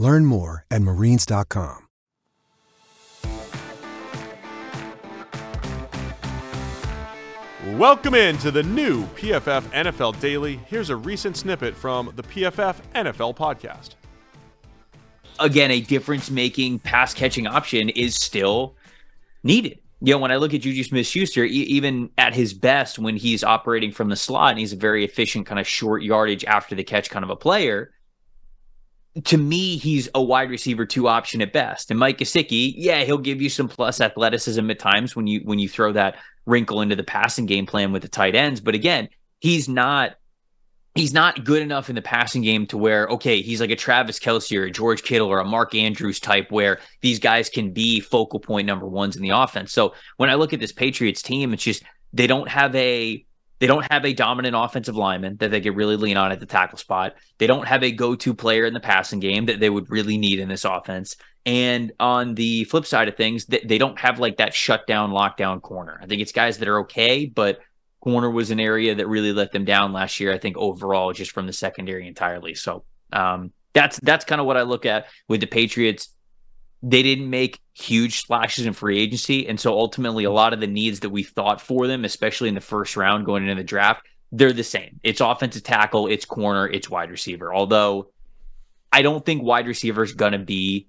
Learn more at marines.com. Welcome in to the new PFF NFL Daily. Here's a recent snippet from the PFF NFL podcast. Again, a difference making pass catching option is still needed. You know, when I look at Juju Smith Schuster, e- even at his best, when he's operating from the slot and he's a very efficient, kind of short yardage after the catch kind of a player, to me, he's a wide receiver two option at best. And Mike Gesicki, yeah, he'll give you some plus athleticism at times when you when you throw that wrinkle into the passing game plan with the tight ends. But again, he's not he's not good enough in the passing game to where okay, he's like a Travis Kelce or a George Kittle or a Mark Andrews type where these guys can be focal point number ones in the offense. So when I look at this Patriots team, it's just they don't have a they don't have a dominant offensive lineman that they could really lean on at the tackle spot. They don't have a go-to player in the passing game that they would really need in this offense. And on the flip side of things, they don't have like that shutdown, lockdown corner. I think it's guys that are okay, but corner was an area that really let them down last year. I think overall, just from the secondary entirely. So um, that's that's kind of what I look at with the Patriots they didn't make huge splashes in free agency. And so ultimately, a lot of the needs that we thought for them, especially in the first round going into the draft, they're the same. It's offensive tackle, it's corner, it's wide receiver. Although I don't think wide receiver is going to be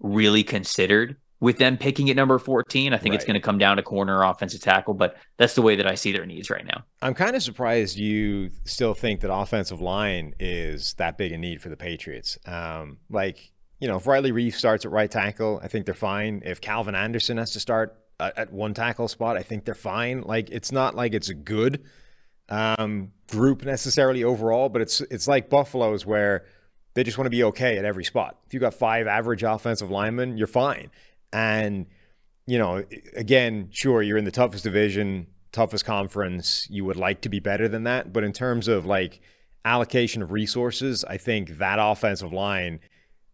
really considered with them picking at number 14. I think right. it's going to come down to corner offensive tackle, but that's the way that I see their needs right now. I'm kind of surprised you still think that offensive line is that big a need for the Patriots. Um, like, you know, if Riley Reiff starts at right tackle, I think they're fine. If Calvin Anderson has to start at one tackle spot, I think they're fine. Like it's not like it's a good um, group necessarily overall, but it's it's like Buffalo's where they just want to be okay at every spot. If you've got five average offensive linemen, you're fine. And you know, again, sure, you're in the toughest division, toughest conference. You would like to be better than that, but in terms of like allocation of resources, I think that offensive line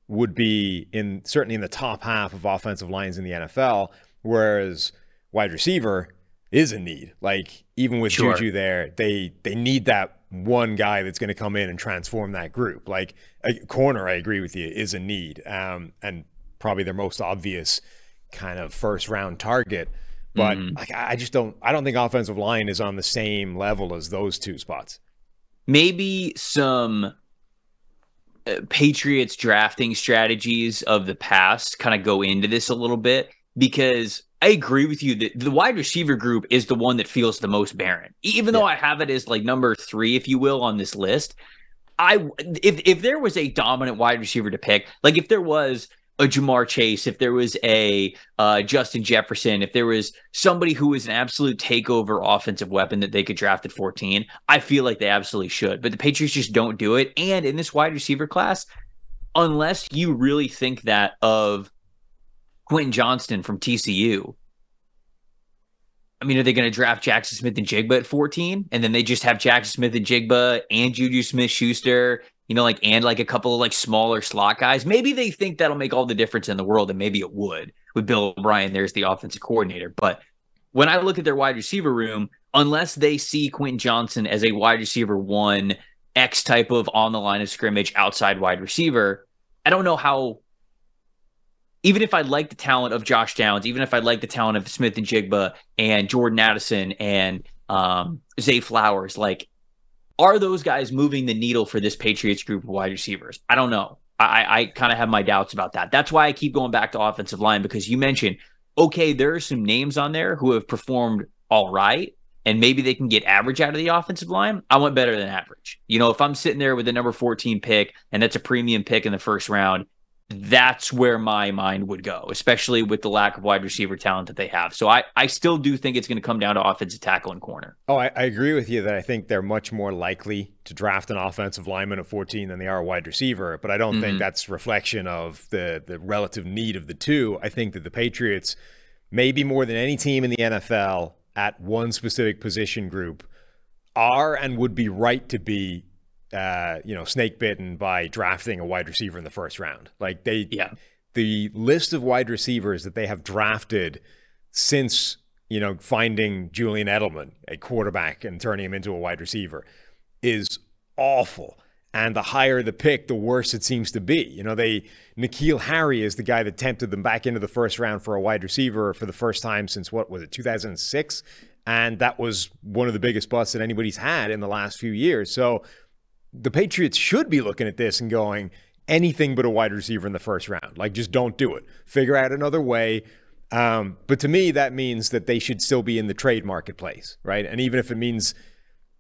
would be in certainly in the top half of offensive lines in the NFL, whereas wide receiver is a need. Like even with sure. Juju there, they they need that one guy that's going to come in and transform that group. Like a corner, I agree with you, is a need, um, and probably their most obvious kind of first round target. But mm-hmm. like I just don't I don't think offensive line is on the same level as those two spots. Maybe some Patriots drafting strategies of the past kind of go into this a little bit because I agree with you that the wide receiver group is the one that feels the most barren. Even though I have it as like number three, if you will, on this list. I if if there was a dominant wide receiver to pick, like if there was a Ja'Marr Chase, if there was a uh, Justin Jefferson, if there was somebody who was an absolute takeover offensive weapon that they could draft at 14, I feel like they absolutely should. But the Patriots just don't do it. And in this wide receiver class, unless you really think that of Quentin Johnston from TCU, I mean, are they going to draft Jackson Smith-Njigba at 14? And then they just have Jackson Smith-Njigba and Juju Smith Schuster you know, like and like a couple of like smaller slot guys. Maybe they think that'll make all the difference in the world, and maybe it would with Bill O'Brien. There's the offensive coordinator. But when I look at their wide receiver room, unless they see Quentin Johnston as a wide receiver one X type of on the line of scrimmage outside wide receiver, I don't know how. Even if I like the talent of Josh Downs, even if I like the talent of Smith-Njigba and Jordan Addison and um, Zay Flowers, like are those guys moving the needle for this Patriots group of wide receivers? I don't know. I, I kind of have my doubts about that. That's why I keep going back to offensive line because you mentioned, okay, there are some names on there who have performed all right, and maybe they can get average out of the offensive line. I want better than average. You know, if I'm sitting there with the number 14 pick and that's a premium pick in the first round, that's where my mind would go, especially with the lack of wide receiver talent that they have. So I, I still do think it's going to come down to offensive tackle and corner. Oh, I, I, agree with you that I think they're much more likely to draft an offensive lineman at 14 than they are a wide receiver. But I don't mm-hmm. think that's reflection of the the relative need of the two. I think that the Patriots, maybe more than any team in the NFL at one specific position group, are and would be right to be uh, you know, snake bitten by drafting a wide receiver in the first round. Like they, yeah, the list of wide receivers that they have drafted since you know finding Julian Edelman, a quarterback, and turning him into a wide receiver, is awful. And the higher the pick, the worse it seems to be. You know, they N'Keal Harry is the guy that tempted them back into the first round for a wide receiver for the first time since what was it, 2006? And that was one of the biggest busts that anybody's had in the last few years. So the Patriots should be looking at this and going, anything but a wide receiver in the first round. Like, just don't do it. Figure out another way. Um, but to me, that means that they should still be in the trade marketplace, right? And even if it means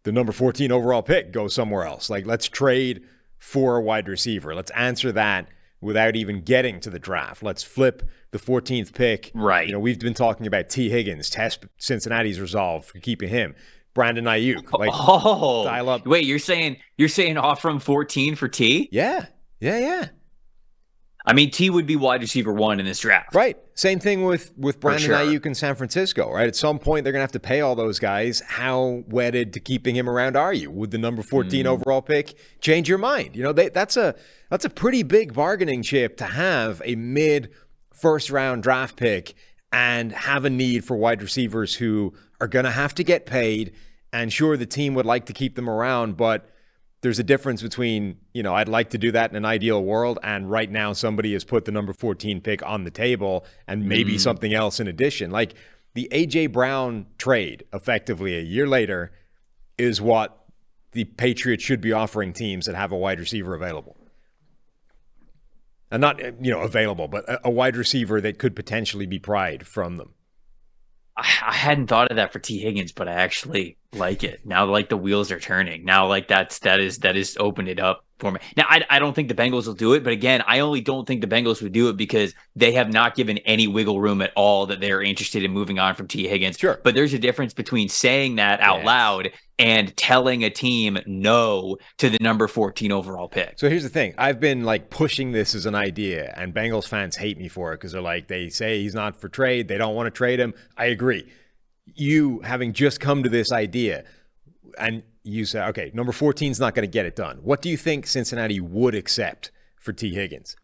the number 14 overall pick goes somewhere else, like, let's trade for a wide receiver. Let's answer that without even getting to the draft. Let's flip the 14th pick. Right. You know, we've been talking about Tee Higgins, test Cincinnati's resolve for keeping him. Brandon Aiyuk. Like, oh, dial up. Wait, you're saying you're saying off from 14 for Tee? Yeah, yeah, yeah. I mean, Tee would be wide receiver one in this draft. Right. Same thing with with Brandon sure. Aiyuk in San Francisco. Right. At some point, they're going to have to pay all those guys. How wedded to keeping him around are you? Would the number 14 mm. overall pick change your mind? You know, they, that's a that's a pretty big bargaining chip to have a mid first round draft pick and have a need for wide receivers who are going to have to get paid and sure, the team would like to keep them around, but there's a difference between, you know, I'd like to do that in an ideal world, and right now somebody has put the number 14 pick on the table and maybe mm. something else in addition. Like the A.J. Brown trade, effectively a year later, is what the Patriots should be offering teams that have a wide receiver available. And not, you know, available, but a, a wide receiver that could potentially be pried from them. I, I hadn't thought of that for Tee Higgins, but I actually like it now. Like the wheels are turning now. Like that's that is that is opened it up for me. Now I, I don't think the Bengals will do it, but again, I only don't think the Bengals would do it because they have not given any wiggle room at all that they're interested in moving on from Tee Higgins. Sure, but there's a difference between saying that out yes. loud and telling a team no to the number 14 overall pick. So here's the thing. I've been like pushing this as an idea and Bengals fans hate me for it because they're like they say he's not for trade. They don't want to trade him. I agree. You having just come to this idea and you say, okay, number 14 is not going to get it done. What do you think Cincinnati would accept for Tee Higgins?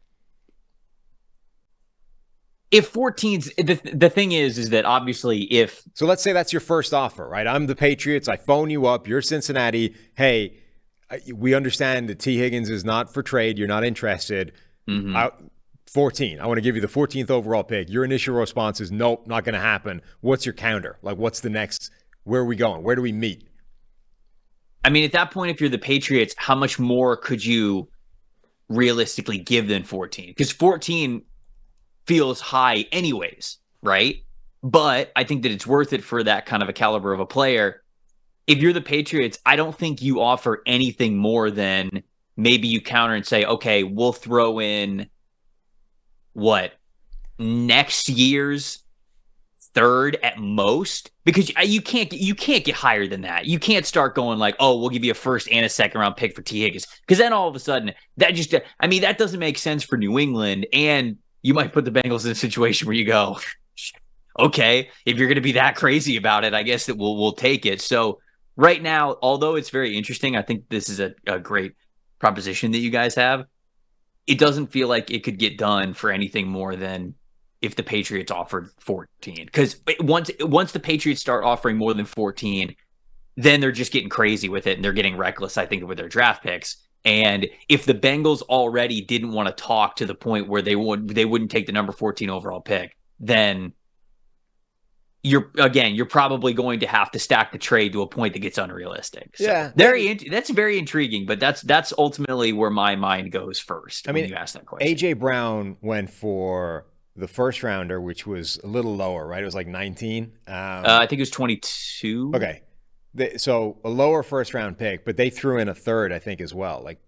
if 14's the, the thing is is that obviously if so let's say that's your first offer right i'm the patriots i phone you up you're cincinnati hey we understand that Tee Higgins is not for trade you're not interested mm-hmm. I, 14 i want to give you the 14th overall pick. Your initial response is nope not going to happen. What's your counter? Like what's the next where are we going? Where do we meet? I mean at that point if you're the patriots how much more could you realistically give than 14 because 14 feels high anyways, right? But I think that it's worth it for that kind of a caliber of a player. If you're the Patriots, I don't think you offer anything more than maybe you counter and say, okay, we'll throw in what next year's third at most because you can't you can't get higher than that. You can't start going like, oh, we'll give you a first and a second round pick for Tee Higgins." because then all of a sudden that just I mean that doesn't make sense for New England and you might put the Bengals in a situation where you go, okay, if you're going to be that crazy about it, I guess that we'll we'll take it. So right now, although it's very interesting, I think this is a, a great proposition that you guys have. It doesn't feel like it could get done for anything more than if the Patriots offered 14. Because once once the Patriots start offering more than 14, then they're just getting crazy with it and they're getting reckless, I think, with their draft picks. And if the Bengals already didn't want to talk to the point where they would they wouldn't take the number 14 overall pick, then you're again, you're probably going to have to stack the trade to a point that gets unrealistic. So Yeah. very int- that's very intriguing, but that's that's ultimately where my mind goes first. I when mean, you asked that question. AJ Brown went for the first rounder, which was a little lower, right? It was like 19. Um, uh, I think it was 22. okay. They, so a lower first round pick, but they threw in a third, I think, as well, like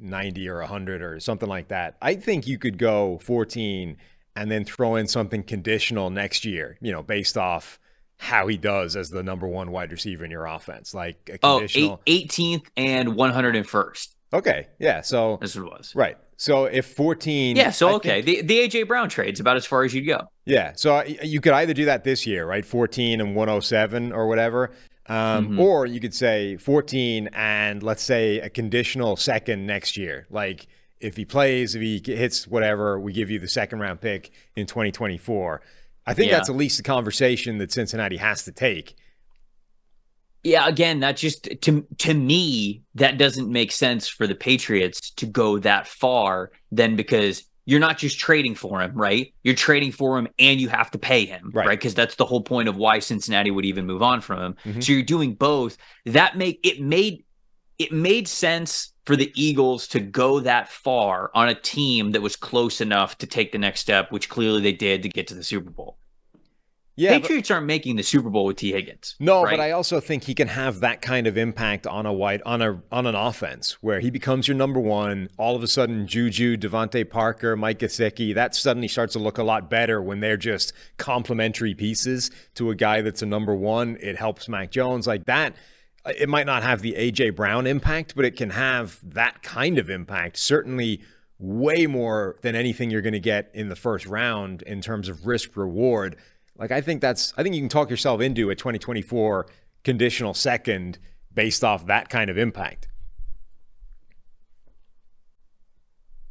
90 or 100 or something like that. I think you could go 14 and then throw in something conditional next year, you know, based off how he does as the number one wide receiver in your offense. Like a Oh, conditional. eight, 18th and 101st. Okay. Yeah. So, it was. right. So if 14. Yeah, so I okay. think- the the AJ Brown trade's about as far as you'd go. Yeah. So you could either do that this year, right? 14 and 107 or whatever. Um, Mhm. Or you could say 14 and let's say a conditional second next year. Like if he plays, if he hits whatever, we give you the second round pick in 2024. I think Yeah. that's at least the conversation that Cincinnati has to take. Yeah, again, that just to to me that doesn't make sense for the Patriots to go that far. Then because you're not just trading for him, right? You're trading for him and you have to pay him, Right. right? Because that's the whole point of why Cincinnati would even move on from him. Mhm. So you're doing both. That make it made it made sense for the Eagles to go that far on a team that was close enough to take the next step, which clearly they did to get to the Super Bowl. Yeah. but- Patriots aren't making the Super Bowl with Tee Higgins. No, right? but I also think he can have that kind of impact on a wide on a on an offense where he becomes your number one. All of a sudden, Juju, DeVante Parker, Mike Gesicki, that suddenly starts to look a lot better when they're just complementary pieces to a guy that's a number one. It helps Mac Jones like that. It might not have the AJ Brown impact, but it can have that kind of impact. Certainly, way more than anything you're going to get in the first round in terms of risk reward. Like I think that's I think you can talk yourself into a 2024 conditional second based off that kind of impact.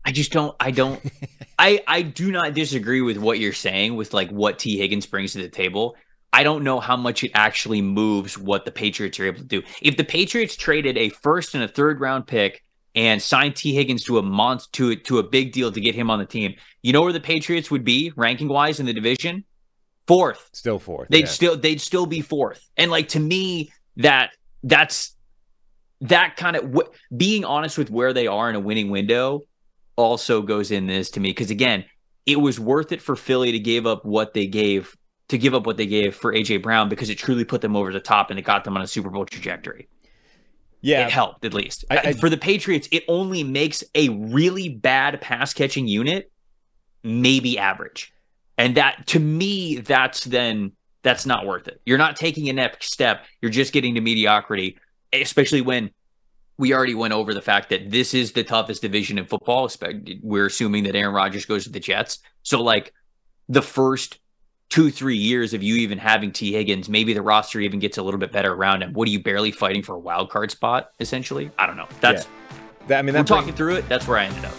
I just don't I don't I I do not disagree with what you're saying with like what Tee Higgins brings to the table. I don't know how much it actually moves what the Patriots are able to do. If the Patriots traded a first and a third round pick and signed Tee Higgins to a month to to a big deal to get him on the team, you know where the Patriots would be ranking wise in the division? Fourth. Still fourth. They'd yeah. still they'd still be fourth. And like to me, that that's that kind of w- being honest with where they are in a winning window also goes in this to me because again, it was worth it for Philly to give up what they gave to give up what they gave for AJ Brown because it truly put them over the top and it got them on a Super Bowl trajectory. yeah. It helped at least. I- I- for the Patriots, it only makes a really bad pass catching unit maybe average. And that to me, that's then that's not worth it. You're not taking an next step. You're just getting to mediocrity, especially when we already went over the fact that this is the toughest division in football. We're assuming that Aaron Rodgers goes to the Jets. So like the first two, three years of you even having Tee Higgins, maybe the roster even gets a little bit better around him. What are you barely fighting for a wild card spot, essentially? I don't know. That's That- I mean, we're that brings, talking through it. That's where I ended up.